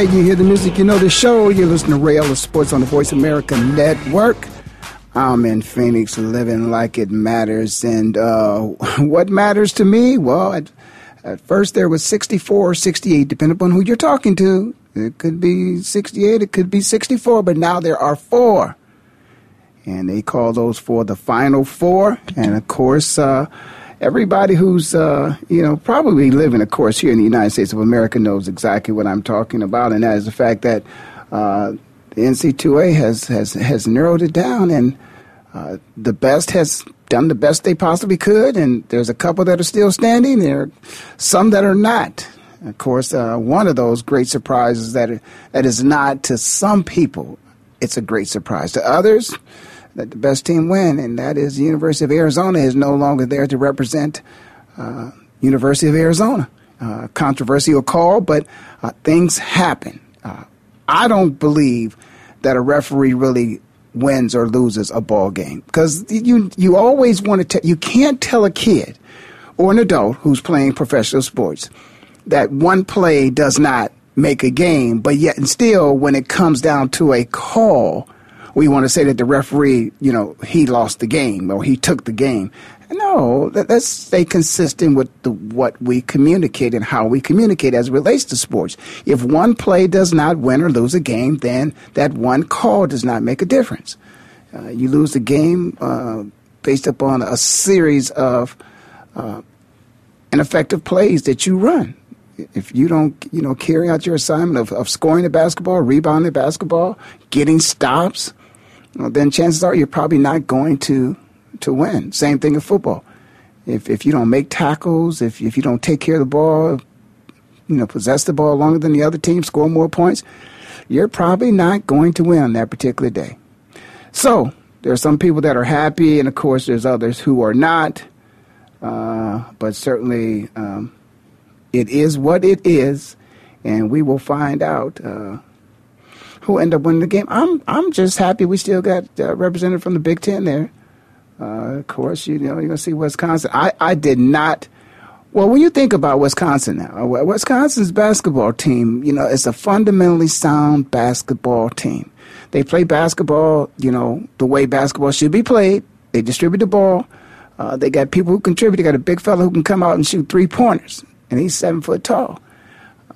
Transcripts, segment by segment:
You hear the music, you know the show. You're listening to Ray Ellis Sports on the Voice America Network. I'm in Phoenix living like it matters. And uh, what matters to me? Well, at, at first there was 64 or 68, depending upon who you're talking to. It could be 68, it could be 64, but now there are four. And they call those four the final four. And of course, uh, everybody who's uh, you know probably living, of course, here in the United States of America knows exactly what I'm talking about, and that is the fact that uh, the NC2A has has has narrowed it down, and uh, the best has done the best they possibly could, and there's a couple that are still standing. There are some that are not. Of course, uh, one of those great surprises that that is not to some people, it's a great surprise to others that the best team win, and that is the University of Arizona is no longer there to represent uh, University of Arizona. Uh, controversial call, but uh, things happen. Uh, I don't believe that a referee really wins or loses a ball game because you you always want to tell you can't tell a kid or an adult who's playing professional sports that one play does not make a game, but yet and still when it comes down to a call we want to say that the referee, you know, he lost the game or he took the game. No, let's stay consistent with the, what we communicate and how we communicate as it relates to sports. If one play does not win or lose a game, then that one call does not make a difference. Uh, you lose the game uh, based upon a series of uh, ineffective plays that you run. If you don't, you know, carry out your assignment of, of scoring the basketball, rebounding the basketball, getting stops, then chances are you're probably not going to to win. Same thing in football. If if you don't make tackles, if if you don't take care of the ball, you know, possess the ball longer than the other team, score more points, you're probably not going to win on that particular day. So there are some people that are happy, and of course, there's others who are not. Uh, but certainly, um, it is what it is, and we will find out. Uh, who end up winning the game. I'm I'm just happy we still got uh, represented from the Big Ten there. Uh, of course, you know you're gonna see Wisconsin. I I did not. Well, when you think about Wisconsin now, Wisconsin's basketball team, you know, it's a fundamentally sound basketball team. They play basketball, you know, the way basketball should be played. They distribute the ball. Uh, they got people who contribute. They got a big fella who can come out and shoot three pointers, and he's seven foot tall.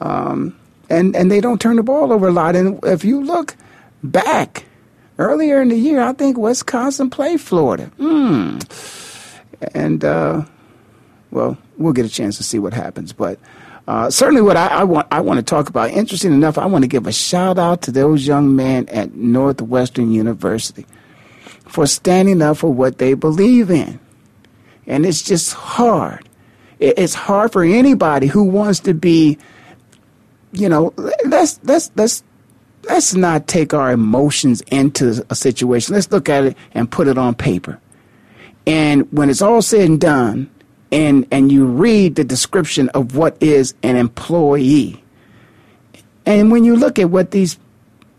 Um, and and they don't turn the ball over a lot. And if you look back earlier in the year, I think Wisconsin played Florida. Hmm. And uh, well, we'll get a chance to see what happens, but. Uh, certainly, what I, I, want I want to talk about. Interesting enough, I want to give a shout out to those young men at Northwestern University for standing up for what they believe in, and it's just hard. It's hard for anybody who wants to be you know, let's let's let's let's not take our emotions into a situation. Let's look at it and put it on paper. And when it's all said and done, and and you read the description of what is an employee, and when you look at what these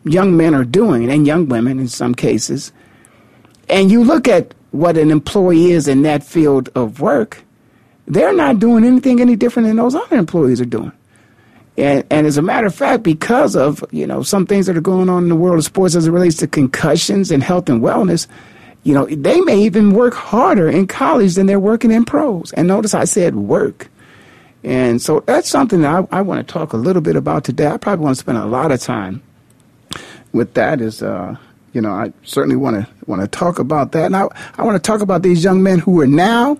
young men are doing, and young women in some cases, and you look at what an employee is in that field of work, they're not doing anything any different than those other employees are doing. And, and as a matter of fact, because of you know some things that are going on in the world of sports as it relates to concussions and health and wellness, you know they may even work harder in college than they're working in pros. And notice I said work. And so that's something that I, I want to talk a little bit about today. I probably want to spend a lot of time with that. Is uh, you know, I certainly want to want to talk about that. And I, I want to talk about these young men who are now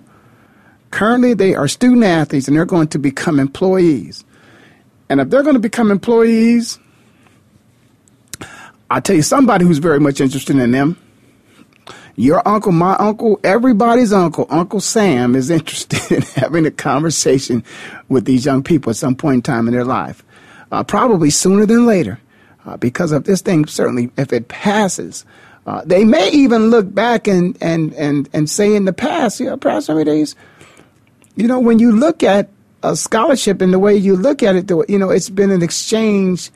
currently they are student athletes and they're going to become employees. And if they're going to become employees, I'll tell you somebody who's very much interested in them. Your uncle, my uncle, everybody's uncle, Uncle Sam, is interested in having a conversation with these young people at some point in time in their life, uh, probably sooner than later uh, because of this thing. Certainly, if it passes, uh, they may even look back and and and and say in the past, you know, perhaps some of these, you know, when you look at a scholarship and the way you look at it, you know, it's been an exchange.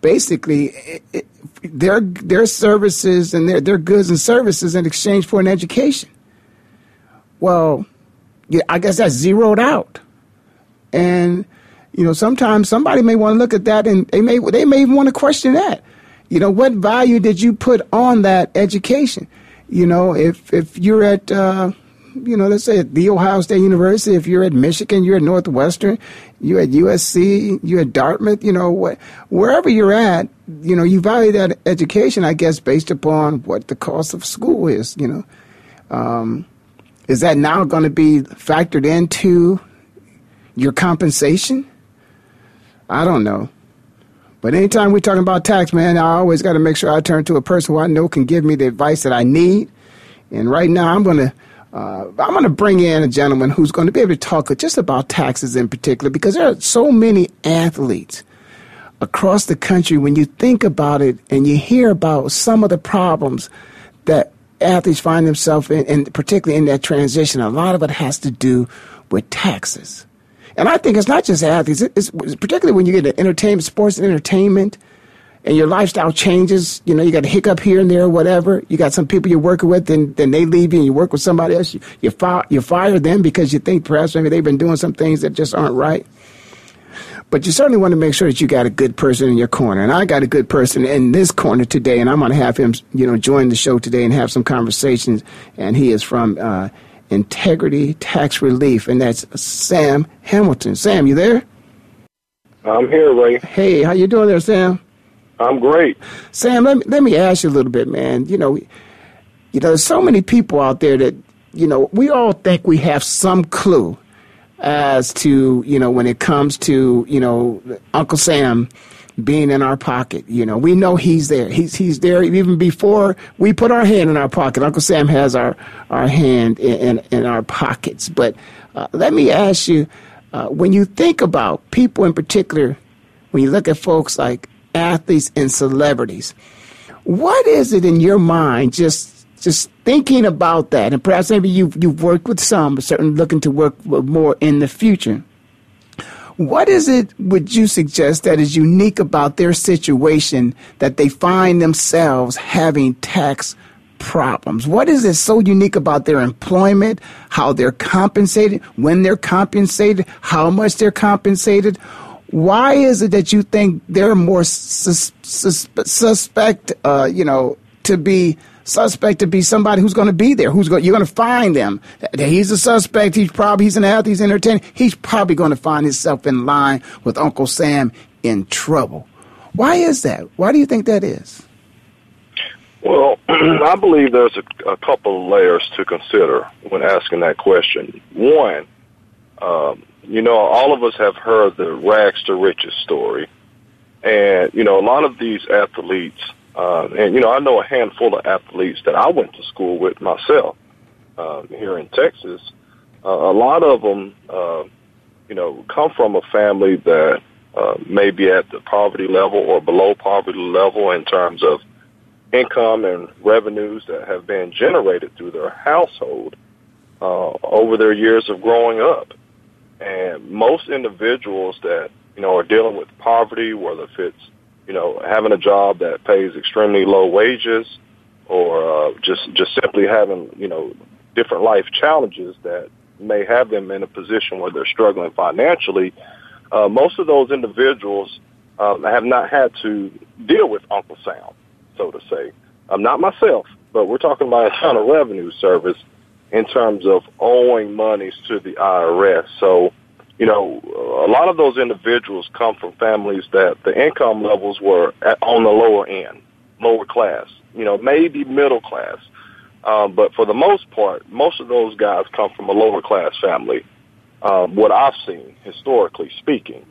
Basically, it, it, their their services and their their goods and services in exchange for an education. Well, yeah, I guess that's zeroed out, and you know, sometimes somebody may want to look at that and they may they may even want to question that. You know, what value did you put on that education? You know, if if you're at uh, you know, let's say at the Ohio State University, if you're at Michigan, you're at Northwestern, you're at USC, you're at Dartmouth, you know, wherever you're at, you know, you value that education, I guess, based upon what the cost of school is, you know. Um, is that now going to be factored into your compensation? I don't know. But anytime we're talking about tax, man, I always got to make sure I turn to a person who I know can give me the advice that I need. And right now, I'm going to uh, I'm going to bring in a gentleman who's going to be able to talk just about taxes in particular, because there are so many athletes across the country. When you think about it, and you hear about some of the problems that athletes find themselves in, and particularly in that transition, a lot of it has to do with taxes. And I think it's not just athletes, it's, particularly when you get into entertainment, sports and entertainment, and your lifestyle changes. You know, you got a hiccup here and there, whatever. You got some people you're working with, and then they leave you and you work with somebody else. You, you, fire, you fire them because you think perhaps maybe they've been doing some things that just aren't right. But you certainly want to make sure that you got a good person in your corner. And I got a good person in this corner today, and I'm going to have him, you know, join the show today and have some conversations. And he is from uh, Integrity Tax Relief, and that's Sam Hamilton. Sam, you there? I'm here, Ray. Hey, how you doing there, Sam? I'm great. Sam, let me, let me ask you a little bit, man. You know, you know, there's so many people out there that, you know, we all think we have some clue as to, you know, when it comes to, you know, Uncle Sam being in our pocket. You know, we know he's there. He's he's there even before we put our hand in our pocket. Uncle Sam has our our hand in in, in our pockets. But uh, let me ask you, uh, when you think about people in particular, when you look at folks like athletes and celebrities, what is it in your mind just just thinking about that, and perhaps maybe you've you've worked with some, but certainly looking to work more in the future. What is it would you suggest that is unique about their situation that they find themselves having tax problems? What is it so unique about their employment, how they're compensated, when they're compensated, how much they're compensated? Why is it that you think they're more sus- sus- suspect, uh, you know, to be suspect to be somebody who's going to be there. Who's going? You're going to find them. He's a suspect. He's probably he's an athlete. He's entertaining. He's probably going to find himself in line with Uncle Sam in trouble. Why is that? Why do you think that is? Well, I believe there's a, a couple of layers to consider when asking that question. One, um, you know, all of us have heard the rags to riches story. And, you know, a lot of these athletes uh, and you know, I know a handful of athletes that I went to school with myself uh, here in Texas. Uh, a lot of them, uh, you know, come from a family that uh, may be at the poverty level or below poverty level in terms of income and revenues that have been generated through their household uh, over their years of growing up. And most individuals that you know are dealing with poverty, whether it's you know, having a job that pays extremely low wages or uh, just just simply having, you know, different life challenges that may have them in a position where they're struggling financially, uh, most of those individuals um, have not had to deal with Uncle Sam, so to say. Um, not myself, but we're talking about Internal Revenue Service in terms of owing monies to the IRS. So, you know, a lot of those individuals come from families that the income levels were at, on the lower end, lower class, you know, maybe middle class. Um, but for the most part, most of those guys come from a lower class family. Um, what I've seen, historically speaking.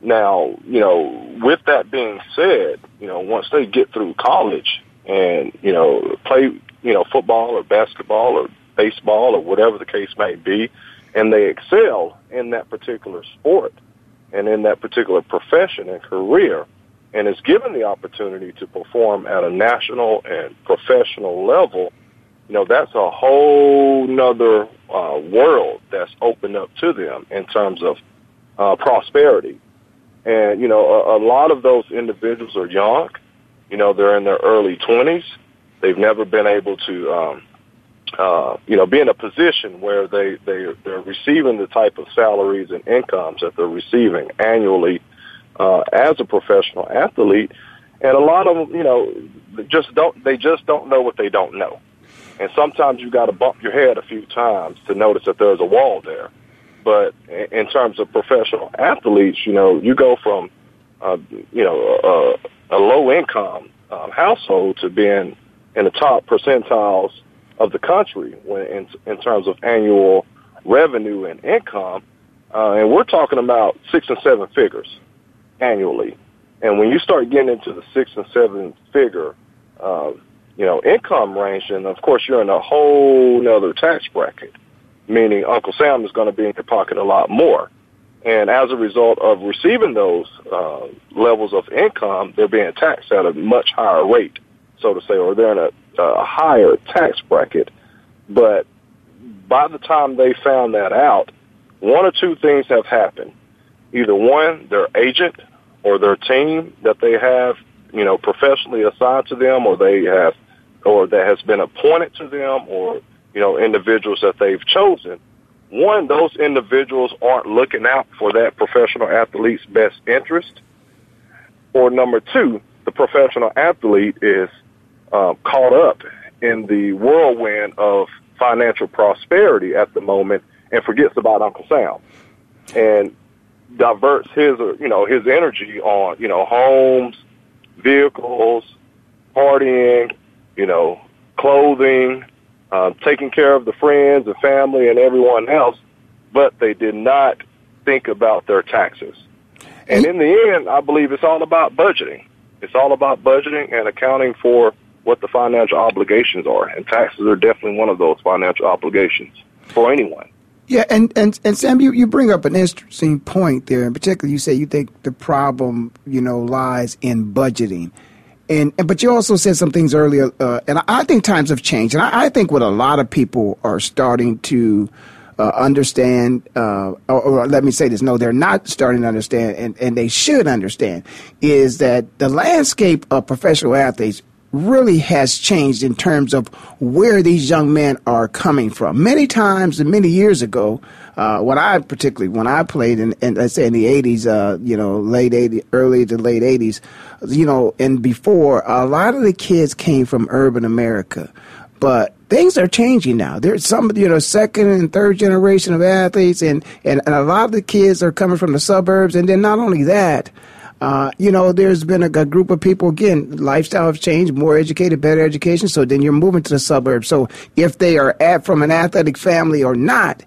Now, you know, with that being said, you know, once they get through college and, you know, play, you know, football or basketball or baseball or whatever the case may be, and they excel in that particular sport and in that particular profession and career, and is given the opportunity to perform at a national and professional level, you know, that's a whole nother uh, world that's opened up to them in terms of uh, prosperity. And, you know, a, a lot of those individuals are young. You know, they're in their early 20s. They've never been able to, um, uh, you know, be in a position where they, they, they're receiving the type of salaries and incomes that they're receiving annually uh, as a professional athlete. And a lot of them, you know, just don't, they just don't know what they don't know. And sometimes you got to bump your head a few times to notice that there's a wall there. But in terms of professional athletes, you know, you go from, uh, you know, a, a low income um, household to being in the top percentiles of the country when in, in terms of annual revenue and income. Uh, and we're talking about six and seven figures annually. And when you start getting into the six and seven figure, uh, you know, income range, and of course you're in a whole other tax bracket, meaning Uncle Sam is going to be in your pocket a lot more. And as a result of receiving those uh, levels of income, they're being taxed at a much higher rate, so to say, or they're in a, a higher tax bracket. But by the time they found that out, one or two things have happened. Either one, their agent or their team that they have, you know, professionally assigned to them, or they have or that has been appointed to them or, you know, individuals that they've chosen, one, those individuals aren't looking out for that professional athlete's best interest. Or number two, the professional athlete is uh, caught up in the whirlwind of financial prosperity at the moment and forgets about Uncle Sam and diverts his, you know, his energy on, you know, homes, vehicles, partying, you know, clothing, uh, taking care of the friends and family and everyone else, but they did not think about their taxes. And in the end, I believe it's all about budgeting. It's all about budgeting and accounting for what the financial obligations are. And taxes are definitely one of those financial obligations for anyone. Yeah, and, and, and Sam, you, you bring up an interesting point there. In particular, you say you think the problem, you know, lies in budgeting. And, and, but you also said some things earlier, uh, and I, think times have changed, and I, I, think what a lot of people are starting to uh, understand, uh, or, or, let me say this: no, they're not starting to understand, and, and they should understand, is that the landscape of professional athletes really has changed in terms of where these young men are coming from. Many times, and many years ago, uh, when I particularly when I played in, in let's say in the '80s, uh, you know, late '80s, early to late '80s, you know, and before, a lot of the kids came from urban America, but things are changing now. There's some, you know, second and third generation of athletes, and, and, and a lot of the kids are coming from the suburbs. And then not only that, uh, you know, there's been a, a, group of people, again, lifestyle have changed, more educated, better education, so then you're moving to the suburbs. So if they are at, from an athletic family or not,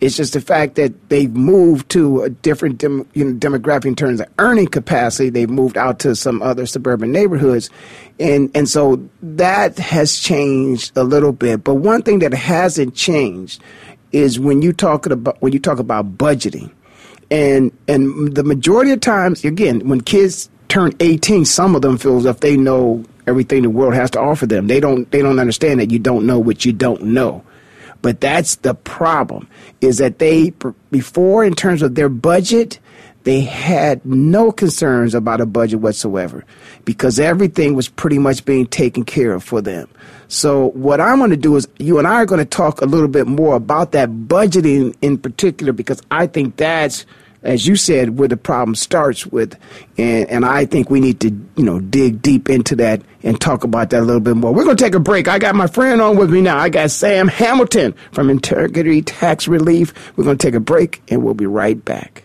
it's just the fact that they've moved to a different dem, you know, demographic in terms of earning capacity. They've moved out to some other suburban neighborhoods. And, and so that has changed a little bit. But one thing that hasn't changed is when you talk about, when you talk about budgeting. And, and the majority of times, again, when kids turn 18, some of them feel as if they know everything the world has to offer them. They don't, they don't understand that you don't know what you don't know. But that's the problem is that they, before in terms of their budget, they had no concerns about a budget whatsoever because everything was pretty much being taken care of for them. So what I'm going to do is you and I are going to talk a little bit more about that budgeting in particular because I think that's as you said, where the problem starts with. And, and I think we need to, you know, dig deep into that and talk about that a little bit more. We're going to take a break. I got my friend on with me now. I got Sam Hamilton from Integrity Tax Relief. We're going to take a break and we'll be right back.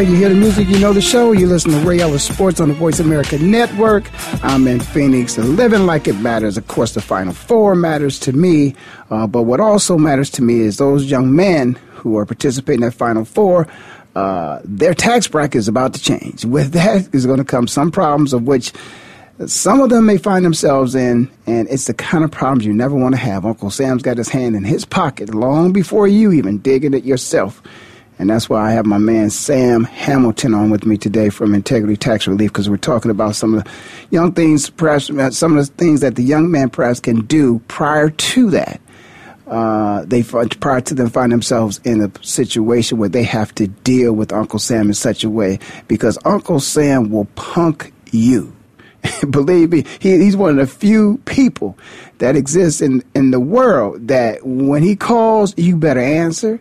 Right, you hear the music, you know the show. You listen to Ray Ellis Sports on the Voice America Network. I'm in Phoenix, living like it matters. Of course, the Final Four matters to me, uh, but what also matters to me is those young men who are participating in that Final Four. Uh, their tax bracket is about to change. With that is going to come some problems of which some of them may find themselves in, and it's the kind of problems you never want to have. Uncle Sam's got his hand in his pocket long before you even digging it yourself. And that's why I have my man Sam Hamilton on with me today from Integrity Tax Relief because we're talking about some of the young things, perhaps uh, some of the things that the young man perhaps can do prior to that. Uh, they prior to them find themselves in a situation where they have to deal with Uncle Sam in such a way because Uncle Sam will punk you. Believe me, he, he's one of the few people that exists in, in the world that when he calls, you better answer.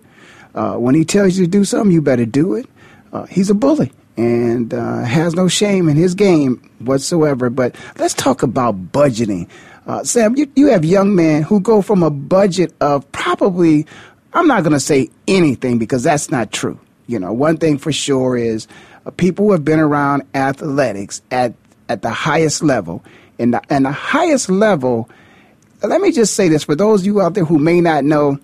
Uh, when he tells you to do something, you better do it. Uh, he's a bully and uh, has no shame in his game whatsoever. But let's talk about budgeting. Uh, Sam, you, you have young men who go from a budget of probably, I'm not going to say anything because that's not true. You know, one thing for sure is uh, people who have been around athletics at, at the highest level, and the, and the highest level, let me just say this for those of you out there who may not know,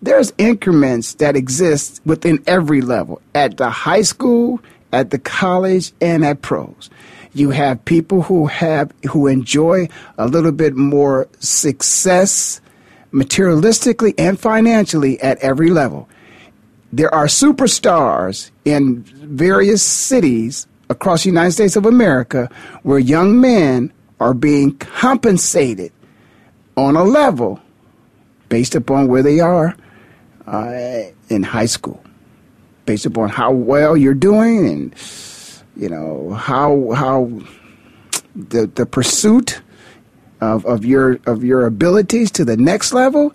there's increments that exist within every level at the high school, at the college, and at pros. You have people who have who enjoy a little bit more success materialistically and financially at every level. There are superstars in various cities across the United States of America where young men are being compensated on a level based upon where they are uh, in high school, based upon how well you're doing and you know how how the the pursuit of, of your of your abilities to the next level.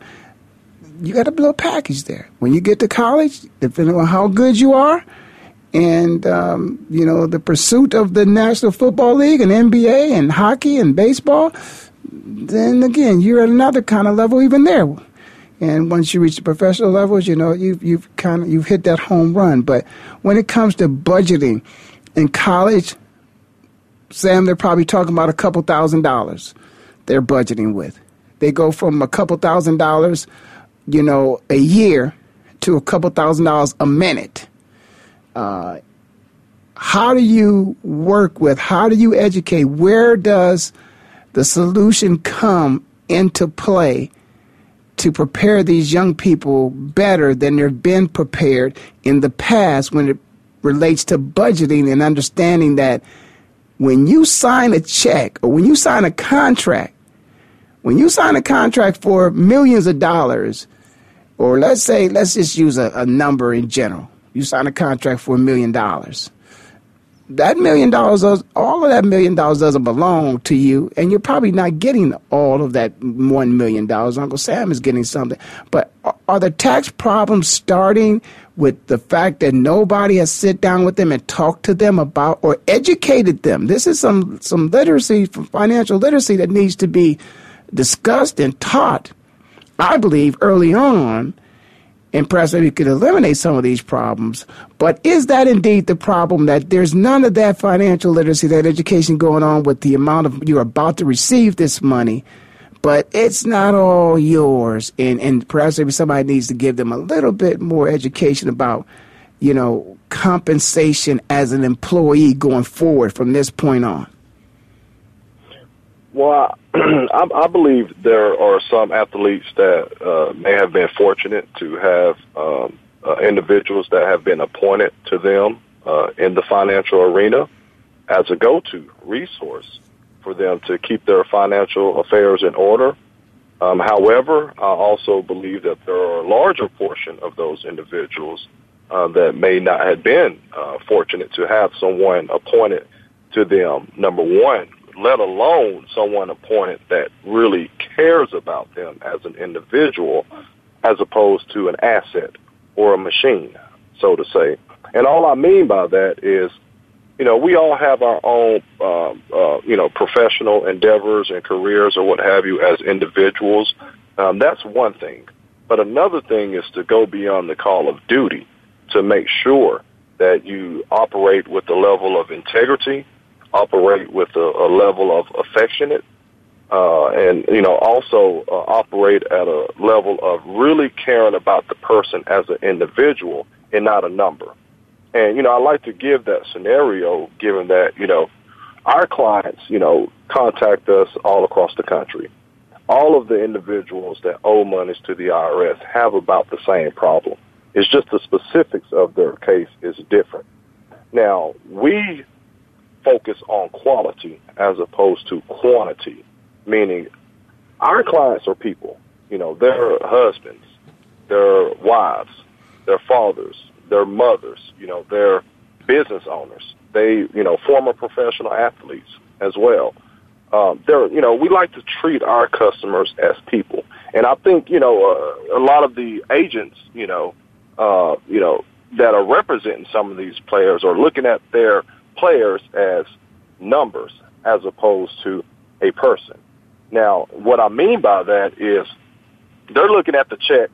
You got a little package there. When you get to college, depending on how good you are, and um, you know the pursuit of the National Football League and NBA and hockey and baseball, then again you're at another kind of level even there. And once you reach the professional levels, you know you've you've kind of you've hit that home run. But when it comes to budgeting in college, Sam, they're probably talking about a couple thousand dollars they're budgeting with. They go from a couple thousand dollars, you know, a year to a couple thousand dollars a minute. Uh, how do you work with, how do you educate, where does the solution come into play to prepare these young people better than they've been prepared in the past when it relates to budgeting and understanding that when you sign a check or when you sign a contract, when you sign a contract for millions of dollars, or let's say, let's just use a, a number in general, you sign a contract for a million dollars that million dollars, all of that million dollars doesn't belong to you, and you're probably not getting all of that one million dollars. Uncle Sam is getting something. But are the tax problems starting with the fact that nobody has sit down with them and talked to them about or educated them? This is some some literacy, financial literacy that needs to be discussed and taught. I believe early on and perhaps we could eliminate some of these problems. But is that indeed the problem that there's none of that financial literacy, that education going on with the amount of you're about to receive this money, but it's not all yours. And, and perhaps maybe somebody needs to give them a little bit more education about, you know, compensation as an employee going forward from this point on. Well, I, I believe there are some athletes that uh, may have been fortunate to have um, uh, individuals that have been appointed to them uh, in the financial arena as a go-to resource for them to keep their financial affairs in order. Um, however, I also believe that there are a larger portion of those individuals uh, that may not have been uh, fortunate to have someone appointed to them. Number one, let alone someone appointed that really cares about them as an individual as opposed to an asset or a machine, so to say. And all I mean by that is, you know, we all have our own, uh, uh, you know, professional endeavors and careers or what have you as individuals. Um, that's one thing. But another thing is to go beyond the call of duty to make sure that you operate with the level of integrity operate with a, a level of affectionate, uh, and you know also uh, operate at a level of really caring about the person as an individual and not a number. And you know I like to give that scenario, given that you know our clients, you know, contact us all across the country. All of the individuals that owe monies to the IRS have about the same problem. It's just the specifics of their case is different. Now, we focus on quality as opposed to quantity, meaning our clients are people. You know, their husbands, their wives, their fathers, their mothers, you know, their business owners. They, you know, former professional athletes as well. Um, they're, you know, we like to treat our customers as people. And I think, you know, uh, a lot of the agents, you know, uh, you know, that are representing some of these players are looking at their players as numbers as opposed to a person. Now, what I mean by that is they're looking at the check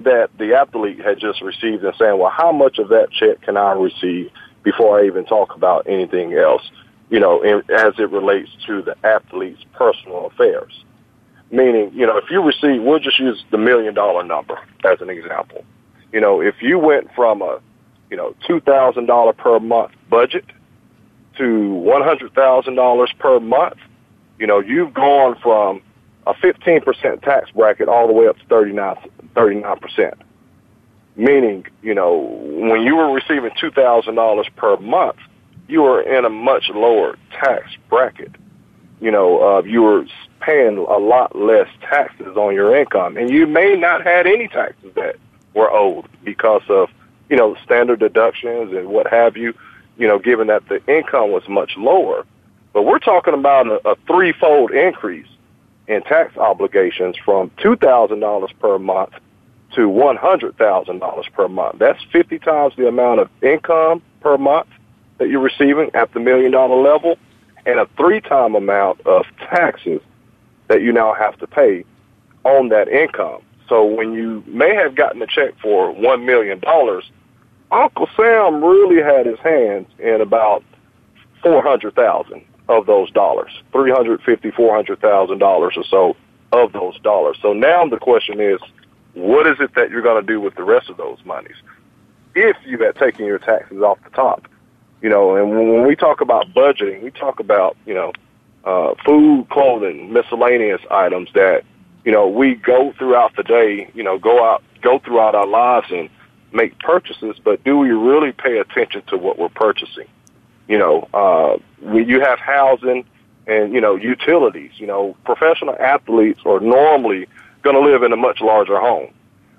that the athlete had just received and saying, well, how much of that check can I receive before I even talk about anything else, you know, in, as it relates to the athlete's personal affairs. Meaning, you know, if you receive, we'll just use the million dollar number as an example. You know, if you went from a, you know, $2,000 per month budget to $100,000 per month, you know, you've gone from a 15% tax bracket all the way up to 39, 39%. Meaning, you know, when you were receiving $2,000 per month, you were in a much lower tax bracket. You know, uh, you were paying a lot less taxes on your income, and you may not had any taxes that were owed because of, you know, standard deductions and what have you you know, given that the income was much lower. But we're talking about a, a threefold increase in tax obligations from $2,000 per month to $100,000 per month. That's 50 times the amount of income per month that you're receiving at the million dollar level and a three time amount of taxes that you now have to pay on that income. So when you may have gotten a check for $1 million, Uncle Sam really had his hands in about four hundred thousand of those dollars, three hundred fifty, four hundred thousand dollars or so of those dollars. So now the question is, what is it that you're going to do with the rest of those monies? If you had taken your taxes off the top, You know, and when we talk about budgeting, we talk about you know uh, food, clothing, miscellaneous items that you know we go throughout the day. You know, go out, go throughout our lives and make purchases. But do we really pay attention to what we're purchasing? You know, uh, when you have housing and you know utilities. You know, professional athletes are normally going to live in a much larger home,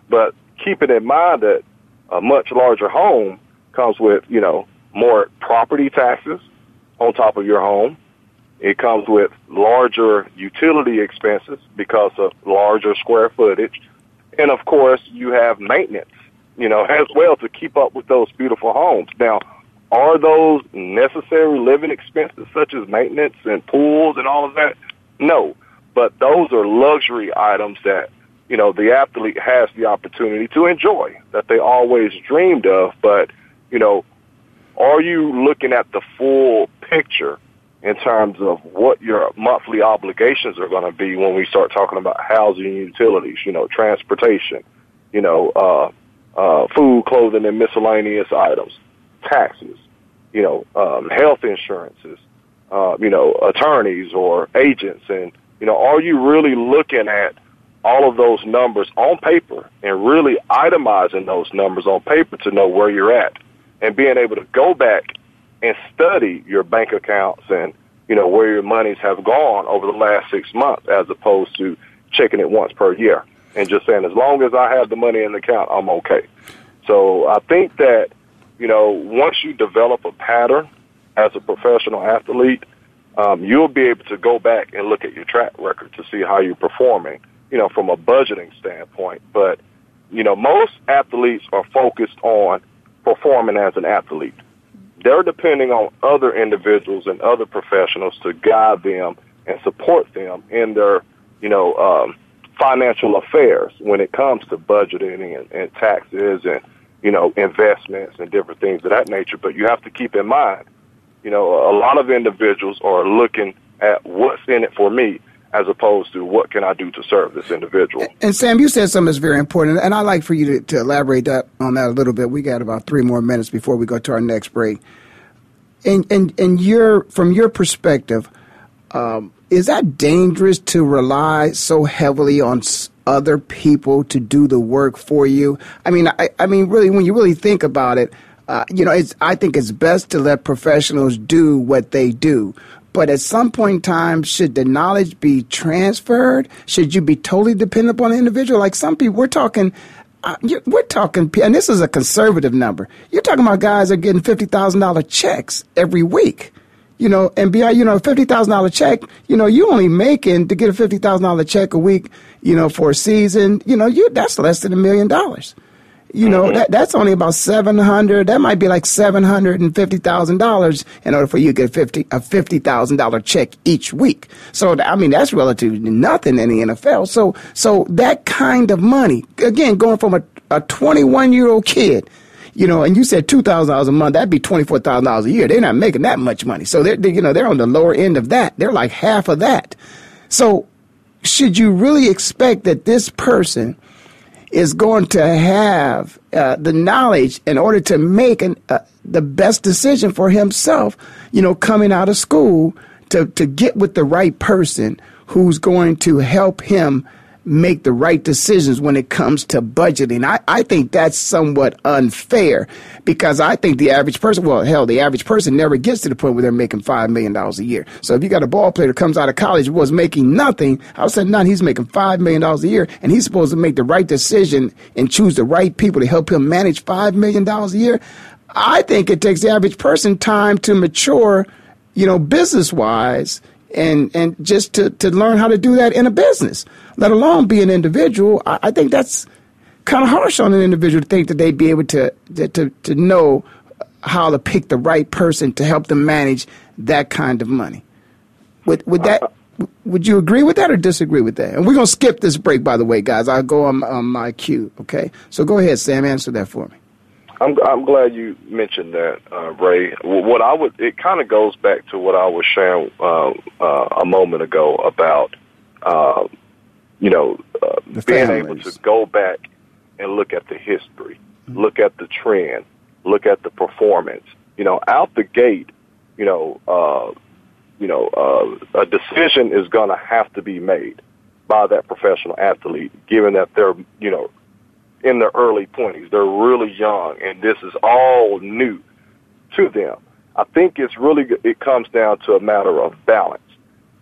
but keeping in mind that a much larger home comes with you know more property taxes on top of your home. It comes with larger utility expenses because of larger square footage. And of course, you have maintenance, you know, as well to keep up with those beautiful homes. Now, are those necessary living expenses such as maintenance and pools and all of that? No. But those are luxury items that, you know, the athlete has the opportunity to enjoy that they always dreamed of. But, you know, are you looking at the full picture in terms of what your monthly obligations are going to be when we start talking about housing utilities, you know, transportation, you know, uh, uh, food, clothing, and miscellaneous items, taxes, you know, um, health insurances, uh, you know, attorneys or agents, and you know, are you really looking at all of those numbers on paper and really itemizing those numbers on paper to know where you're at, and being able to go back and study your bank accounts and you know where your monies have gone over the last six months, as opposed to checking it once per year and just saying as long as I have the money in the account, I'm okay. So I think that you know once you develop a pattern as a professional athlete, um, you'll be able to go back and look at your track record to see how you're performing. You know, from a budgeting standpoint, but you know most athletes are focused on performing as an athlete they're depending on other individuals and other professionals to guide them and support them in their, you know, um, financial affairs when it comes to budgeting and, and taxes and, you know, investments and different things of that nature. But you have to keep in mind, you know, a lot of individuals are looking at what's in it for me as opposed to what can I do to serve this individual. And Sam, you said something that's very important, and I'd like for you to, to elaborate that on that a little bit. We got about three more minutes before we go to our next break. And and and your from your perspective, um, is that dangerous to rely so heavily on other people to do the work for you? I mean, I, I mean, really, when you really think about it, uh, you know, I think it's best to let professionals do what they do. But at some point in time, should the knowledge be transferred? Should you be totally dependent upon the individual? Like some people, we're talking, uh, we're talking, and this is a conservative number. You're talking about guys are getting fifty thousand dollar checks every week. You know, and beyond, you know, a fifty thousand dollar check. You know, you only making to get a fifty thousand dollar check a week. You know, for a season. You know, you that's less than a million dollars. You know, mm-hmm. that that's only about seven hundred. That might be like seven hundred and fifty thousand dollars in order for you to get fifty a fifty thousand dollar check each week. So I mean, that's relatively nothing in the NFL. So so that kind of money, again, going from a a twenty one year old kid you know, and you said two thousand dollars a month, that'd be twenty four thousand dollars a year. They're not making that much money, so they're, they, you know they're on the lower end of that. They're like half of that. So, should you really expect that this person is going to have uh, the knowledge in order to make an, uh, the best decision for himself, you know, coming out of school to, to get with the right person who's going to help him make the right decisions when it comes to budgeting. I, I think that's somewhat unfair because I think the average person, well, hell, the average person never gets to the point where they're making $5 million a year. So if you got a ball player that comes out of college was making nothing, I was said, none, he's making $5 million a year and he's supposed to make the right decision and choose the right people to help him manage $5 million a year. I think it takes the average person time to mature, you know, business wise and and just to, to learn how to do that in a business, let alone be an individual. I, I think that's kind of harsh on an individual to think that they'd be able to, to to know how to pick the right person to help them manage that kind of money. Would would that would you agree with that or disagree with that? And we're gonna skip this break, by the way, guys. I'll go on, on my cue. Okay, so go ahead, Sam. Answer that for me. I'm I'm glad you mentioned that, uh, Ray. What I would it kind of goes back to what I was sharing uh, uh, a moment ago about uh, you know uh, being able to go back and look at the history, mm-hmm. look at the trend, look at the performance, you know, out the gate, you know, uh, you know, uh, a decision is going to have to be made by that professional athlete, given that they're, you know, in their early 20s. They're really young, and this is all new to them. I think it's really, it comes down to a matter of balance.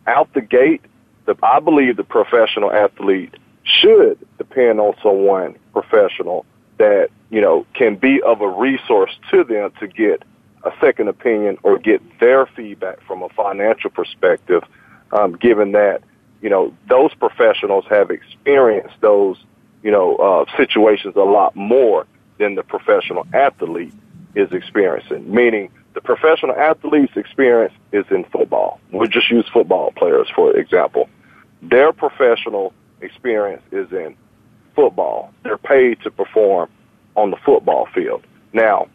Out the gate, the, I believe the professional athlete should depend on someone professional that, you know, can be of a resource to them to get a second opinion or get their feedback from a financial perspective, um, given that, you know, those professionals have experienced those, you know, uh, situations a lot more than the professional athlete is experiencing. Meaning the professional athlete's experience is in football. We'll just use football players for example. Their professional experience is in football. They're paid to perform on the football field. Now,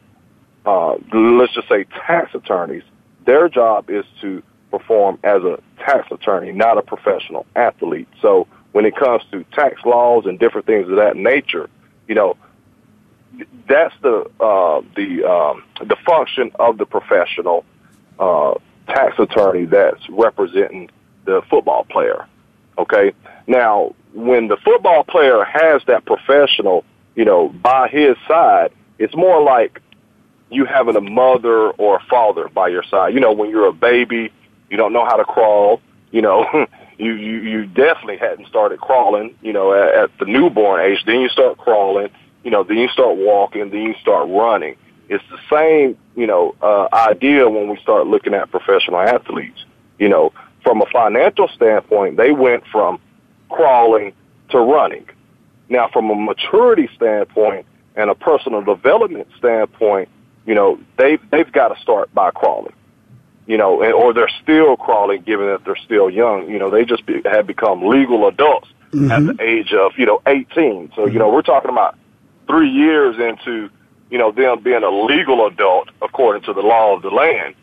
uh, let's just say tax attorneys, their job is to perform as a tax attorney, not a professional athlete. So when it comes to tax laws and different things of that nature, you know, that's the uh, the um, the function of the professional uh, tax attorney that's representing the football player. Okay, now when the football player has that professional, you know, by his side, it's more like you having a mother or a father by your side. You know, when you're a baby, you don't know how to crawl. You know, you you you definitely hadn't started crawling. You know, at, at the newborn age. Then you start crawling. You know, then you start walking. Then you start running. It's the same, you know, uh, idea when we start looking at professional athletes. You know, from a financial standpoint, they went from crawling to running. Now, from a maturity standpoint and a personal development standpoint, you know, they they've got to start by crawling. You know, and, or they're still crawling, given that they're still young. You know, they just be, have become legal adults mm-hmm. at the age of you know 18. So you know, we're talking about three years into you know them being a legal adult according to the law of the land,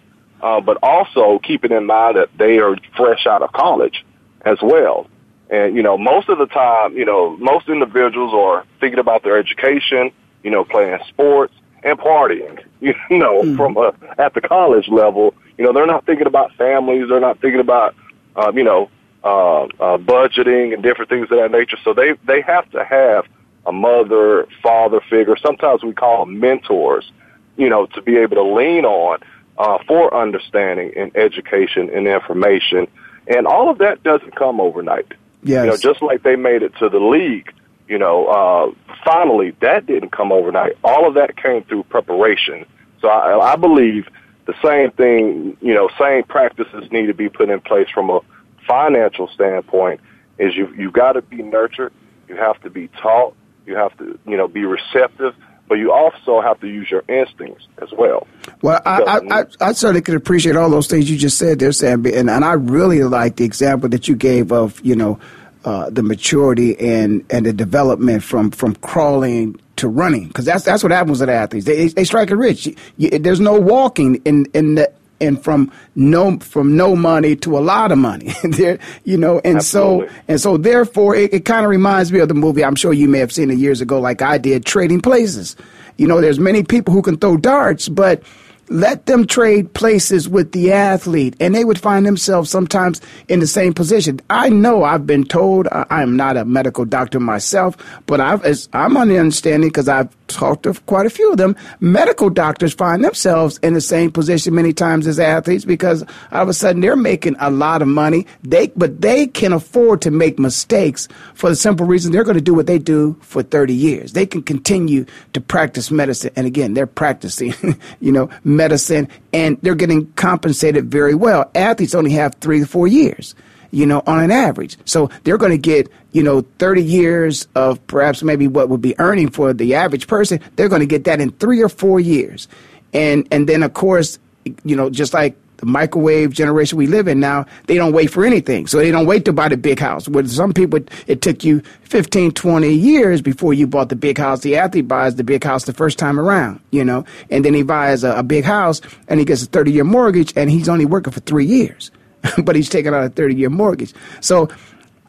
uh, but also keeping in mind that they are fresh out of college as well. And you know, most of the time, you know, most individuals are thinking about their education, you know, playing sports, and partying. You know, mm. from a, at the college level, you know, they're not thinking about families. They're not thinking about, um, you know, uh, uh, budgeting and different things of that nature. So they they have to have a mother, father figure. Sometimes we call them mentors. You know, to be able to lean on uh, for understanding and education and information. And all of that doesn't come overnight. Yes. You know, just like they made it to the league you know, uh, finally, that didn't come overnight. All of that came through preparation. So I, I believe the same thing, you know, same practices need to be put in place from a financial standpoint. Is you you've got to be nurtured, you have to be taught, you have to you know be receptive, but you also have to use your instincts as well. Well, I, I, I, I, certainly could appreciate all those things you just said there, Sam, and, and I really like the example that you gave of, you know, uh, the maturity and, and the development from, from crawling to running because that's that's what happens with athletes. They they strike it rich. You, you, there's no walking in in the and from no from no money to a lot of money there you know and Absolutely. so and so therefore it, it kind of reminds me of the movie i'm sure you may have seen it years ago like i did trading places you know there's many people who can throw darts but let them trade places with the athlete, and they would find themselves sometimes in the same position. I know I've been told I am not a medical doctor myself, but I've, I'm on the understanding because I've talked to quite a few of them. Medical doctors find themselves in the same position many times as athletes because all of a sudden they're making a lot of money. They, but they can afford to make mistakes for the simple reason they're going to do what they do for 30 years. They can continue to practice medicine, and again, they're practicing, you know medicine and they're getting compensated very well. Athletes only have three to four years, you know, on an average. So they're going to get, you know, 30 years of perhaps maybe what would be earning for the average person. They're going to get that in three or four years. And, and then of course, you know, just like microwave generation we live in now, they don't wait for anything. So they don't wait to buy the big house. With some people, it took you 15, 20 years before you bought the big house. The athlete buys the big house the first time around, you know, and then he buys a, a big house and he gets a 30 year mortgage and he's only working for three years, but he's taking out a 30 year mortgage. So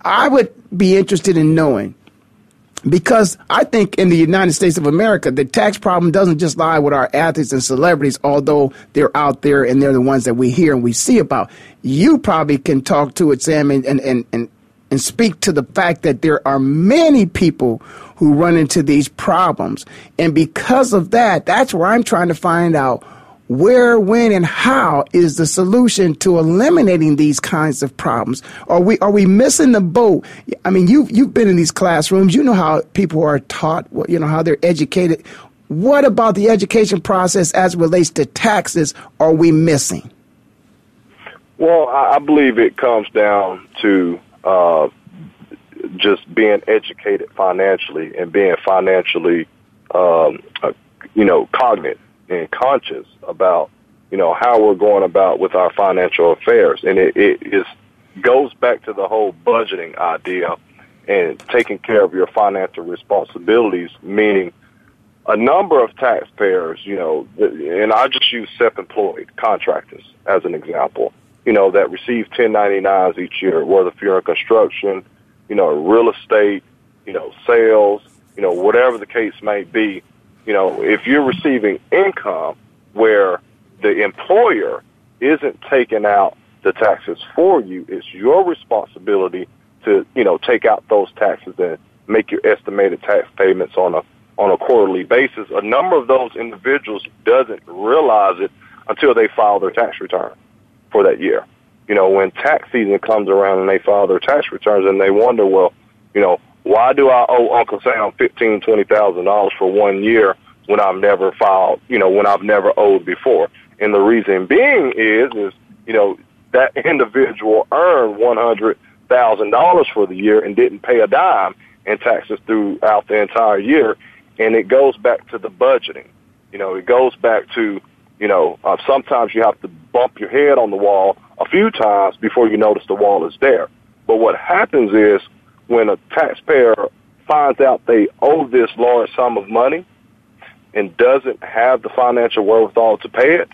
I would be interested in knowing because I think in the United States of America, the tax problem doesn't just lie with our athletes and celebrities, although they're out there and they're the ones that we hear and we see about. You probably can talk to it, Sam, and, and, and, and, and speak to the fact that there are many people who run into these problems. And because of that, that's where I'm trying to find out where, when, and how is the solution to eliminating these kinds of problems? Are we are we missing the boat? I mean, you you've been in these classrooms. You know how people are taught. You know how they're educated. What about the education process as relates to taxes? Are we missing? Well, I believe it comes down to uh, just being educated financially and being financially, um, uh, you know, cognate and conscious about you know how we're going about with our financial affairs, and it, it is goes back to the whole budgeting idea and taking care of your financial responsibilities, meaning a number of taxpayers, you know, and I just use self-employed contractors as an example, you know, that receive 1099s each year, whether if you're in construction, you know, real estate, you know, sales, you know, whatever the case may be, you know, if you're receiving income where the employer isn't taking out the taxes for you, it's your responsibility to, you know, take out those taxes and make your estimated tax payments on a on a quarterly basis. A number of those individuals doesn't realize it until they file their tax return for that year. You know, when tax season comes around and they file their tax returns and they wonder, well, you know, why do I owe Uncle Sam fifteen, twenty thousand dollars for one year when I've never filed, you know, when I've never owed before? And the reason being is, is you know, that individual earned one hundred thousand dollars for the year and didn't pay a dime in taxes throughout the entire year. And it goes back to the budgeting. You know, it goes back to, you know, uh, sometimes you have to bump your head on the wall a few times before you notice the wall is there. But what happens is when a taxpayer finds out they owe this large sum of money and doesn't have the financial wherewithal to pay it,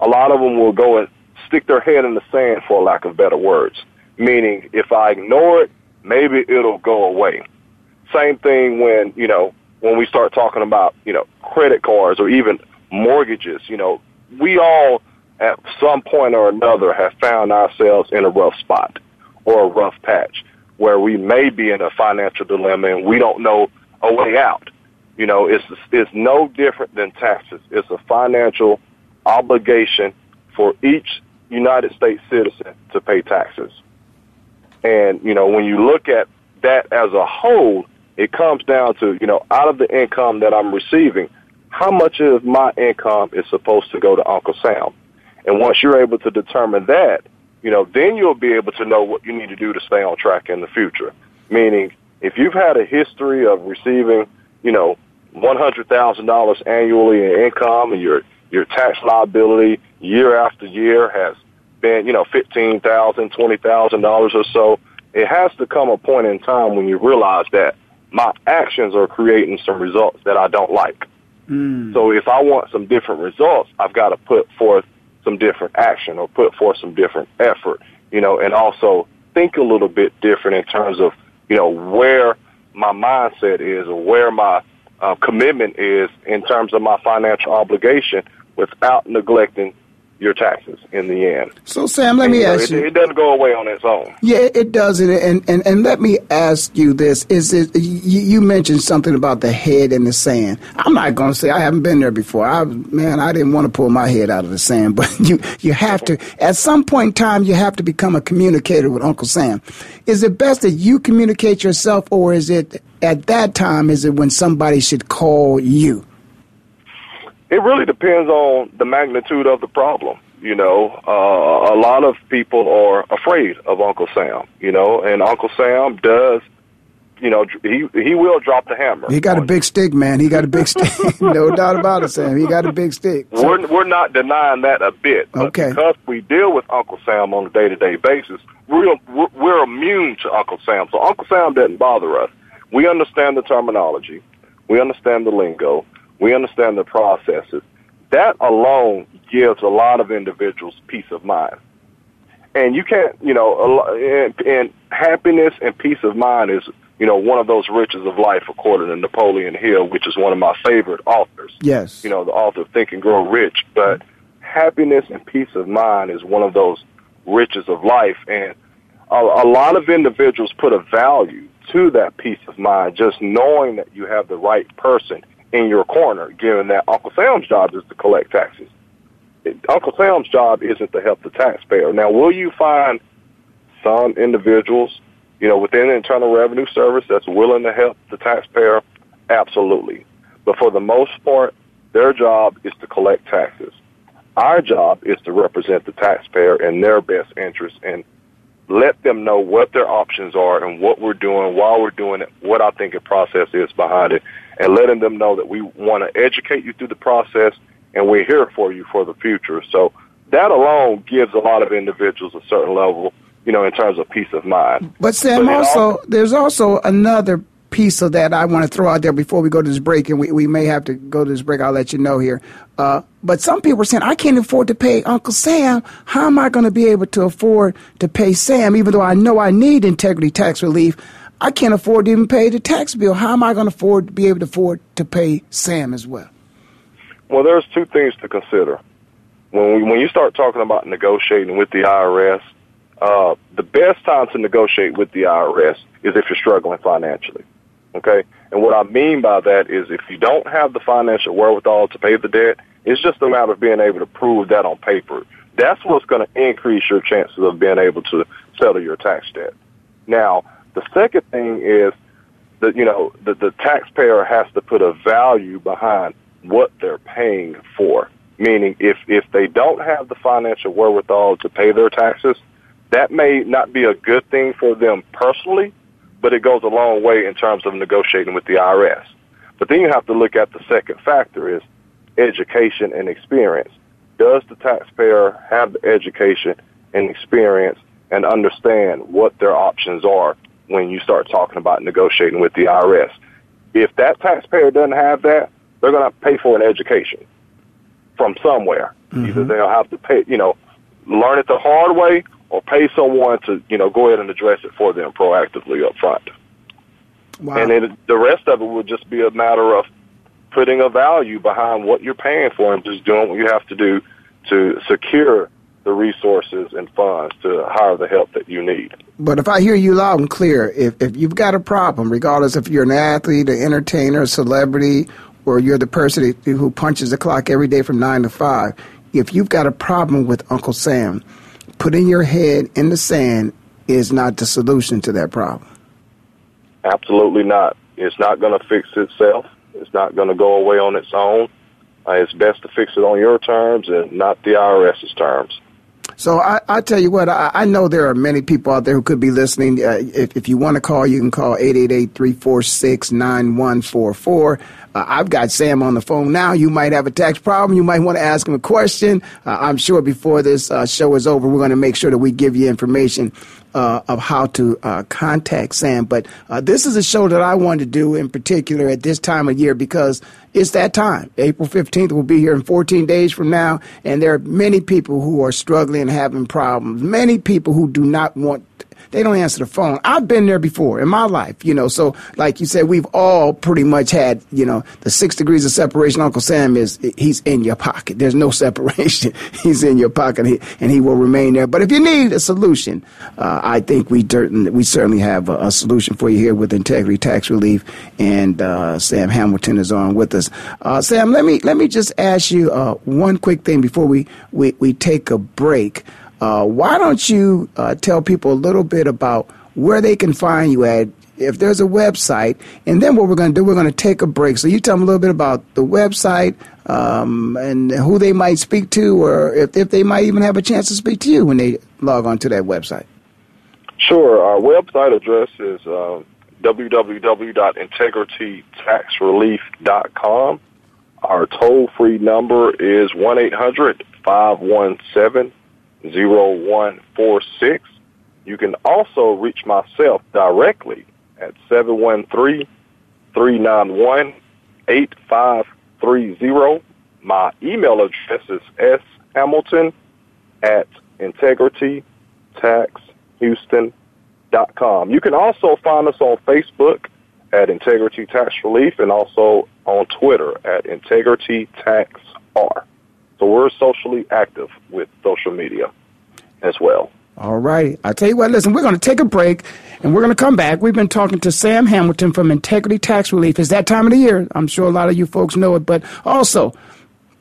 a lot of them will go and stick their head in the sand, for lack of better words. Meaning, if I ignore it, maybe it'll go away. Same thing when, you know, when we start talking about, you know, credit cards or even mortgages, you know, we all at some point or another have found ourselves in a rough spot or a rough patch where we may be in a financial dilemma and we don't know a way out. You know, it's it's no different than taxes. It's a financial obligation for each United States citizen to pay taxes. And, you know, when you look at that as a whole, it comes down to, you know, out of the income that I'm receiving, how much of my income is supposed to go to Uncle Sam? And once you're able to determine that, you know, then you'll be able to know what you need to do to stay on track in the future. Meaning, if you've had a history of receiving, you know, one hundred thousand dollars annually in income, and your your tax liability year after year has been, you know, fifteen thousand, twenty thousand dollars or so, it has to come a point in time when you realize that my actions are creating some results that I don't like. Mm. So if I want some different results, I've got to put forth some different action or put forth some different effort, you know, and also think a little bit different in terms of, you know, where my mindset is or where my uh, commitment is in terms of my financial obligation without neglecting your taxes in the end. So, Sam, let and, me you know, ask it, you. It doesn't go away on its own. Yeah, it doesn't. And, and, and let me ask you this. Is it, you, you mentioned something about the head in the sand. I'm not going to say I haven't been there before. I, man, I didn't want to pull my head out of the sand, but you, you have to, at some point in time, you have to become a communicator with Uncle Sam. Is it best that you communicate yourself, or is it at that time, is it when somebody should call you? It really depends on the magnitude of the problem. You know, uh, a lot of people are afraid of Uncle Sam. You know, and Uncle Sam does. You know, he he will drop the hammer. He got a big stick, man. He got a big stick. no doubt about it, Sam. He got a big stick. So. We're we're not denying that a bit. okay. Because we deal with Uncle Sam on a day to day basis, we're we're immune to Uncle Sam. So Uncle Sam doesn't bother us. We understand the terminology. We understand the lingo. We understand the processes. That alone gives a lot of individuals peace of mind. And you can't, you know, and, and happiness and peace of mind is you know, one of those riches of life, according to Napoleon Hill, which is one of my favorite authors. Yes. You know, the author of Think and Grow Rich. But happiness and peace of mind is one of those riches of life. And a, a lot of individuals put a value to that peace of mind just knowing that you have the right person in your corner, given that Uncle Sam's job is to collect taxes. Uncle Sam's job isn't to help the taxpayer. Now, will you find some individuals you know, within the Internal Revenue Service that's willing to help the taxpayer? Absolutely. But for the most part, their job is to collect taxes. Our job is to represent the taxpayer in their best interest and let them know what their options are and what we're doing, while we're doing it, what I think the process is behind it, and letting them know that we want to educate you through the process and we're here for you for the future. So that alone gives a lot of individuals a certain level you know, in terms of peace of mind. But Sam, but also, also there's also another piece of that I want to throw out there before we go to this break, and we, we may have to go to this break. I'll let you know here. Uh, but some people are saying, I can't afford to pay Uncle Sam. How am I going to be able to afford to pay Sam, even though I know I need integrity tax relief? I can't afford to even pay the tax bill. How am I going to afford be able to afford to pay Sam as well? Well, there's two things to consider. When we, when you start talking about negotiating with the IRS, uh, the best time to negotiate with the IRS is if you're struggling financially. Okay? And what I mean by that is if you don't have the financial wherewithal to pay the debt, it's just a matter of being able to prove that on paper. That's what's going to increase your chances of being able to settle your tax debt. Now, the second thing is that, you know, the, the taxpayer has to put a value behind what they're paying for. Meaning, if, if they don't have the financial wherewithal to pay their taxes, that may not be a good thing for them personally, but it goes a long way in terms of negotiating with the IRS. But then you have to look at the second factor is education and experience. Does the taxpayer have the education and experience and understand what their options are when you start talking about negotiating with the IRS? If that taxpayer doesn't have that, they're going to pay for an education from somewhere. Mm-hmm. Either they'll have to pay, you know, learn it the hard way or pay someone to, you know, go ahead and address it for them proactively up front. Wow. And then the rest of it would just be a matter of putting a value behind what you're paying for and just doing what you have to do to secure the resources and funds to hire the help that you need. But if I hear you loud and clear, if, if you've got a problem, regardless if you're an athlete, an entertainer, a celebrity, or you're the person who punches the clock every day from 9 to 5, if you've got a problem with Uncle Sam, putting your head in the sand is not the solution to that problem. Absolutely not. It's not going to fix itself. It's not going to go away on its own. Uh, it's best to fix it on your terms and not the IRS's terms. So I, I tell you what, I, I, know there are many people out there who could be listening. Uh, if, if you want to call, you can call 888-346-9144. Uh, I've got Sam on the phone now. You might have a tax problem. You might want to ask him a question. Uh, I'm sure before this uh, show is over, we're going to make sure that we give you information uh, of how to uh, contact Sam. But uh, this is a show that I wanted to do in particular at this time of year because it's that time. April 15th will be here in 14 days from now, and there are many people who are struggling and having problems. Many people who do not want they don't answer the phone. I've been there before in my life, you know. So, like you said, we've all pretty much had, you know, the six degrees of separation. Uncle Sam is he's in your pocket. There's no separation. he's in your pocket, and he will remain there. But if you need a solution, uh, I think we we certainly have a, a, solution for you here with Integrity Tax Relief, and uh, Sam Hamilton is on with us. Uh, Sam, let me let me just ask you uh, one quick thing before we we, we take a break. Uh, why don't you uh, tell people a little bit about where they can find you at? If there's a website, and then what we're going to do, we're going to take a break. So you tell them a little bit about the website um, and who they might speak to, or if, if they might even have a chance to speak to you when they log on to that website. Sure. Our website address is uh, www.integritytaxrelief.com. Our toll free number is 1 800 517 0146. You can also reach myself directly at 713-391-8530. My email address is shamilton at integritytaxhouston.com. You can also find us on Facebook at Integrity Tax Relief and also on Twitter at Integrity Tax R. So we're socially active with social media as well. All right. I tell you what, listen, we're going to take a break and we're going to come back. We've been talking to Sam Hamilton from Integrity Tax Relief. It's that time of the year. I'm sure a lot of you folks know it, but also,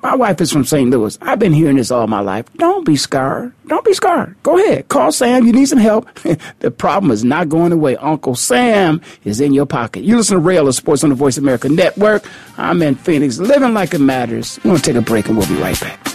my wife is from St. Louis. I've been hearing this all my life. Don't be scarred. Don't be scarred. Go ahead. Call Sam. You need some help. the problem is not going away. Uncle Sam is in your pocket. You listen to Ray Ellis Sports on the Voice America Network. I'm in Phoenix, living like it matters. We're going to take a break and we'll be right back.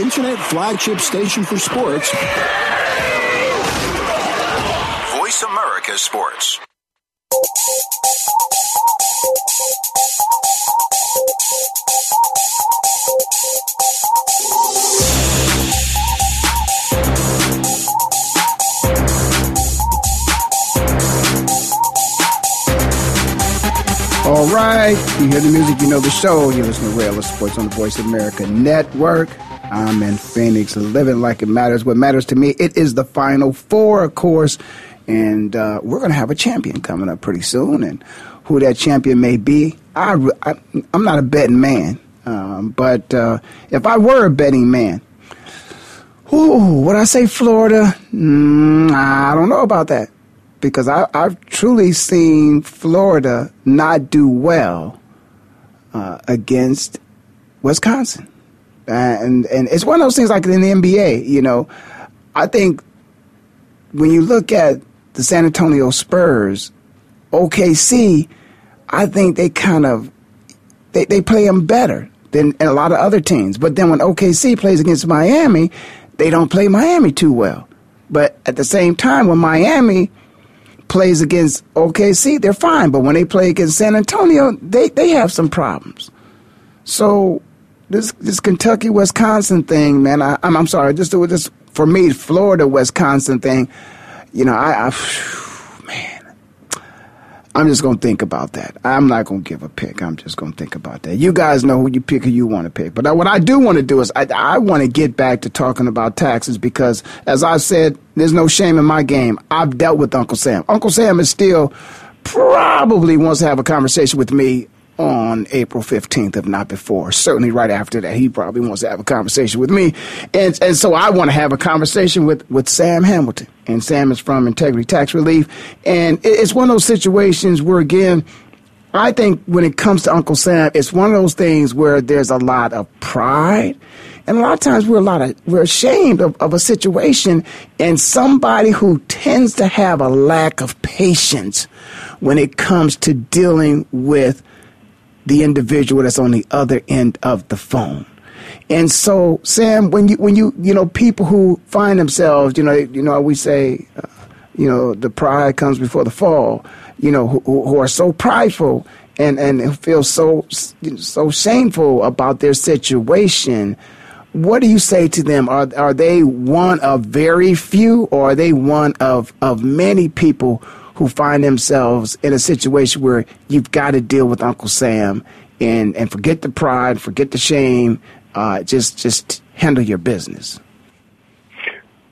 internet flagship station for sports, Voice America Sports. All right. You hear the music, you know the show. You listen to Ray Ellis Sports on the Voice of America Network. I'm in Phoenix, living like it matters. What matters to me, it is the Final Four, of course. And uh, we're going to have a champion coming up pretty soon. And who that champion may be, I, I, am not a betting man. Um, but uh, if I were a betting man, ooh, would I say Florida? Mm, I don't know about that because I, have truly seen Florida not do well uh, against Wisconsin, and and it's one of those things like in the NBA. You know, I think when you look at the San Antonio Spurs, OKC, I think they kind of they, they play them better than a lot of other teams. But then when OKC plays against Miami, they don't play Miami too well. But at the same time, when Miami plays against OKC, they're fine. But when they play against San Antonio, they, they have some problems. So this this Kentucky Wisconsin thing, man, I, I'm I'm sorry, just this for me, Florida Wisconsin thing, you know, I, I man, I'm just gonna think about that. I'm not gonna give a pick. I'm just gonna think about that. You guys know who you pick, who you want to pick. But what I do want to do is I, I want to get back to talking about taxes because, as I said, there's no shame in my game. I've dealt with Uncle Sam. Uncle Sam is still probably wants to have a conversation with me on April 15th, if not before. Certainly right after that, he probably wants to have a conversation with me. And, and so I want to have a conversation with, with Sam Hamilton. And Sam is from Integrity Tax Relief. And it's one of those situations where, again, I think when it comes to Uncle Sam, it's one of those things where there's a lot of pride. And a lot of times we're a lot of we're ashamed of, of a situation and somebody who tends to have a lack of patience when it comes to dealing with the individual that's on the other end of the phone. And so, Sam, when you when you you know people who find themselves, you know, you know, we say, uh, you know, the pride comes before the fall. You know, who, who are so prideful and and feel so so shameful about their situation. What do you say to them? Are are they one of very few, or are they one of of many people who find themselves in a situation where you've got to deal with Uncle Sam and and forget the pride, forget the shame, uh, just just handle your business?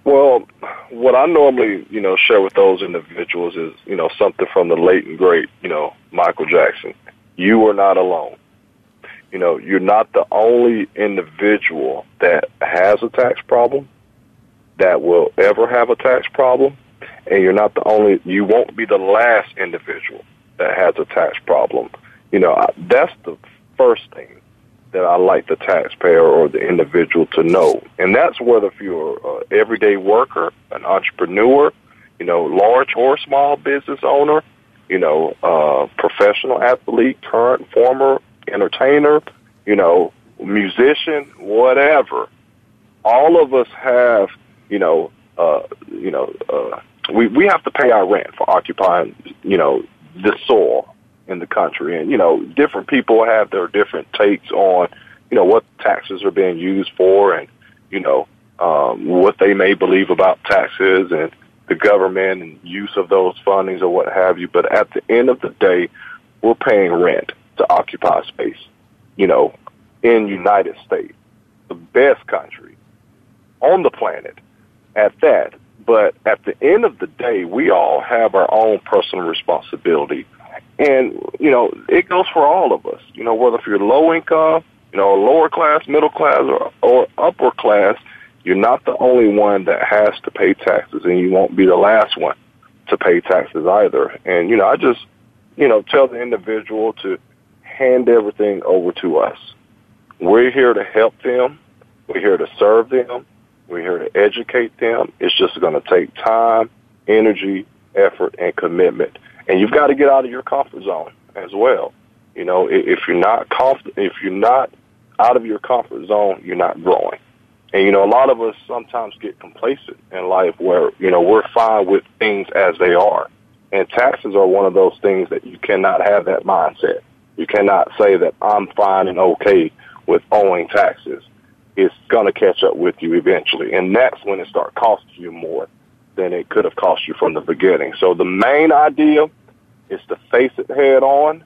Well, what I normally, you know, share with those individuals is, you know, something from the late and great, you know, Michael Jackson. You are not alone. You know, you're not the only individual that has a tax problem, that will ever have a tax problem, and you're not the only, you won't be the last individual that has a tax problem. You know, I, that's the first thing that I like the taxpayer or the individual to know. And that's whether if you're an everyday worker, an entrepreneur, you know, large or small business owner, you know, uh, professional athlete, current, former entertainer, you know, musician, whatever. All of us have, you know, uh, you know, uh, we we have to pay our rent for occupying, you know, the soil in the country. And, you know, different people have their different takes on, you know, what taxes are being used for and, you know, um, what they may believe about taxes and the government and use of those fundings or what have you. But at the end of the day, we're paying rent to occupy space, you know, in United States, the best country on the planet at that. But at the end of the day, we all have our own personal responsibility and, you know, it goes for all of us. You know, whether if you're low income, you know, lower class, middle class, or, or upper class, you're not the only one that has to pay taxes, and you won't be the last one to pay taxes either. And, you know, I just, you know, tell the individual to hand everything over to us. We're here to help them. We're here to serve them. We're here to educate them. It's just going to take time, energy, effort, and commitment and you've got to get out of your comfort zone as well. You know, if you're not comfort, if you're not out of your comfort zone, you're not growing. And you know, a lot of us sometimes get complacent in life where you know we're fine with things as they are, and taxes are one of those things that you cannot have that mindset. You cannot say that I'm fine and okay with owing taxes. It's going to catch up with you eventually, and that's when it starts costing you more than it could have cost you from the beginning. So the main idea is to face it head on.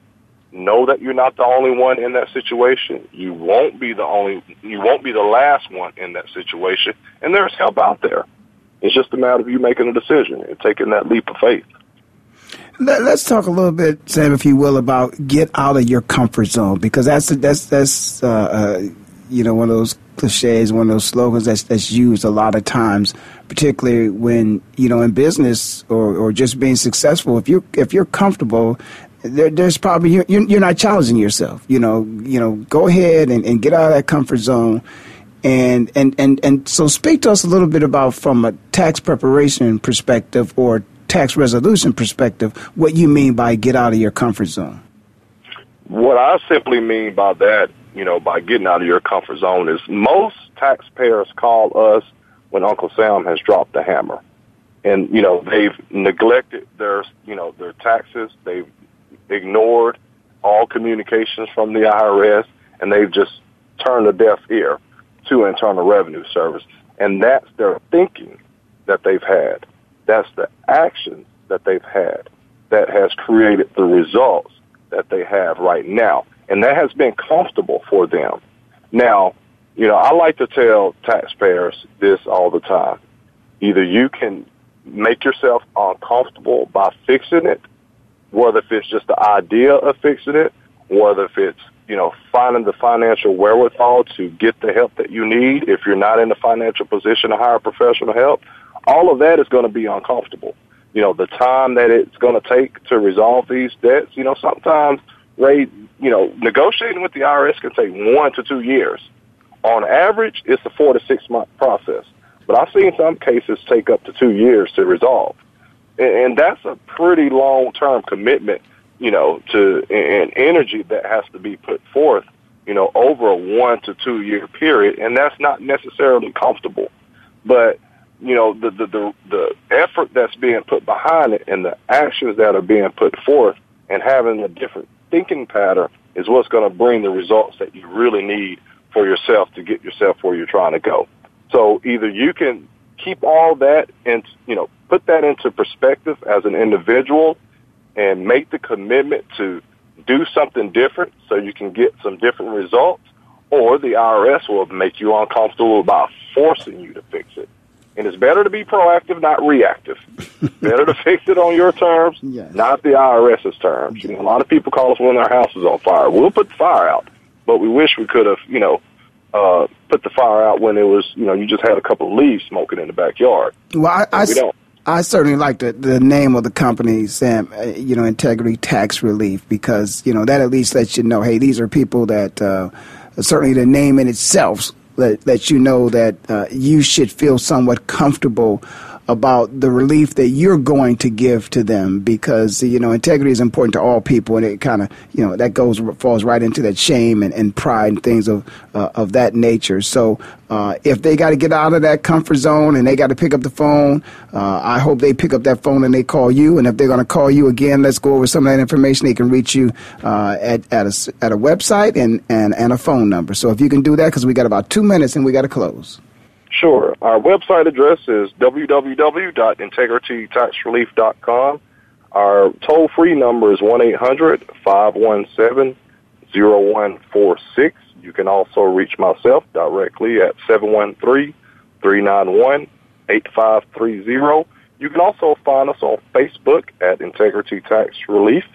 Know that you're not the only one in that situation. You won't be the only, you won't be the last one in that situation. And there's help out there. It's just a matter of you making a decision and taking that leap of faith. Let's talk a little bit, Sam, if you will, about get out of your comfort zone because that's that's that's uh, uh, you know one of those cliches, one of those slogans that's that's used a lot of times, particularly when you know in business or, or just being successful. If you if you're comfortable, there, there's probably you're, you're not challenging yourself. You know, you know, go ahead and, and get out of that comfort zone. And, and, and, and so speak to us a little bit about from a tax preparation perspective or tax resolution perspective, what you mean by get out of your comfort zone. What I simply mean by that you know, by getting out of your comfort zone is most taxpayers call us when Uncle Sam has dropped the hammer. And, you know, they've neglected their, you know, their taxes. They've ignored all communications from the IRS and they've just turned a deaf ear to Internal Revenue Service. And that's their thinking that they've had. That's the action that they've had that has created the results that they have right now and that has been comfortable for them. Now, you know, I like to tell taxpayers this all the time. Either you can make yourself uncomfortable by fixing it, whether if it's just the idea of fixing it, whether if it's, you know, finding the financial wherewithal to get the help that you need if you're not in the financial position to hire professional help, all of that is going to be uncomfortable. You know, the time that it's going to take to resolve these debts, you know, sometimes Ray, you know, negotiating with the IRS can take one to two years. On average, it's a four to six month process. But I've seen some cases take up to two years to resolve. And, that's a pretty long term commitment, you know, to and energy that has to be put forth you know, over a one to two year period, and that's not necessarily comfortable. But you know, the the the, the effort that's being put behind it and the actions that are being put forth, and having a different thinking pattern is what's going to bring the results that you really need for yourself to get yourself where you're trying to go. So either you can keep all that and you know put that into perspective as an individual and make the commitment to do something different so you can get some different results, or the IRS will make you uncomfortable about forcing you to fix it. And it's better to be proactive, not reactive. better to fix it on your terms, yes. not the IRS's terms. You know, a lot of people call us when their house is on fire. We'll put the fire out, but we wish we could have, you know, uh, put the fire out when it was, you know, you just had a couple of leaves smoking in the backyard. Well, I, I, we don't. I certainly like the, the name of the company, Sam, uh, you know, Integrity Tax Relief, because, you know, that at least lets you know, hey, these are people that uh, certainly the name in itself let, let you know that uh, you should feel somewhat comfortable about the relief that you're going to give to them because you know integrity is important to all people and it kind of you know that goes falls right into that shame and, and pride and things of uh, of that nature. So uh, if they got to get out of that comfort zone and they got to pick up the phone uh, I hope they pick up that phone and they call you. And if they're going to call you again let's go over some of that information. They can reach you uh, at, at a, at a website and, and, and a phone number. So if you can do that because we got about two minutes and we got to close Sure. Our website address is www.integritytaxrelief.com. Our toll free number is 1 800 517 0146. You can also reach myself directly at 713 391 8530. You can also find us on Facebook at Integrity Tax Relief.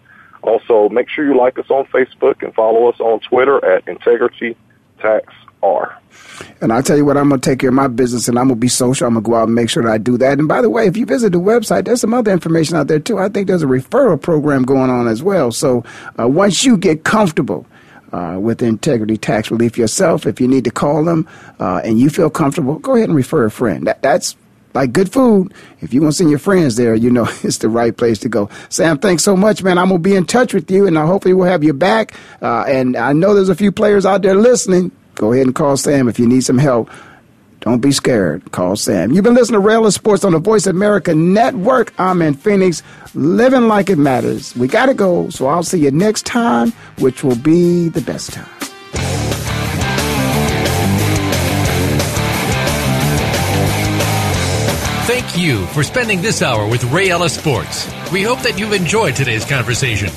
Also, make sure you like us on Facebook and follow us on Twitter at Integrity Tax R. And I'll tell you what, I'm going to take care of my business and I'm going to be social. I'm going to go out and make sure that I do that. And by the way, if you visit the website, there's some other information out there too. I think there's a referral program going on as well. So uh, once you get comfortable, uh, with Integrity Tax Relief yourself. If you need to call them uh, and you feel comfortable, go ahead and refer a friend. That, that's like good food. If you want to send your friends there, you know it's the right place to go. Sam, thanks so much, man. I'm gonna be in touch with you, and hopefully we'll have you back. Uh, and I know there's a few players out there listening. Go ahead and call Sam if you need some help. Don't be scared. Call Sam. You've been listening to Ray Ellis Sports on the Voice America Network. I'm in Phoenix, living like it matters. We got to go, so I'll see you next time, which will be the best time. Thank you for spending this hour with Ray Ellis Sports. We hope that you've enjoyed today's conversation.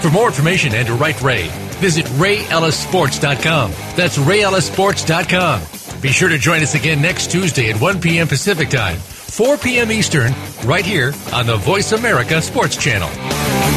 For more information and to write Ray, visit rayellissports.com. That's rayellissports.com. Be sure to join us again next Tuesday at 1 p.m. Pacific Time, 4 p.m. Eastern, right here on the Voice America Sports Channel.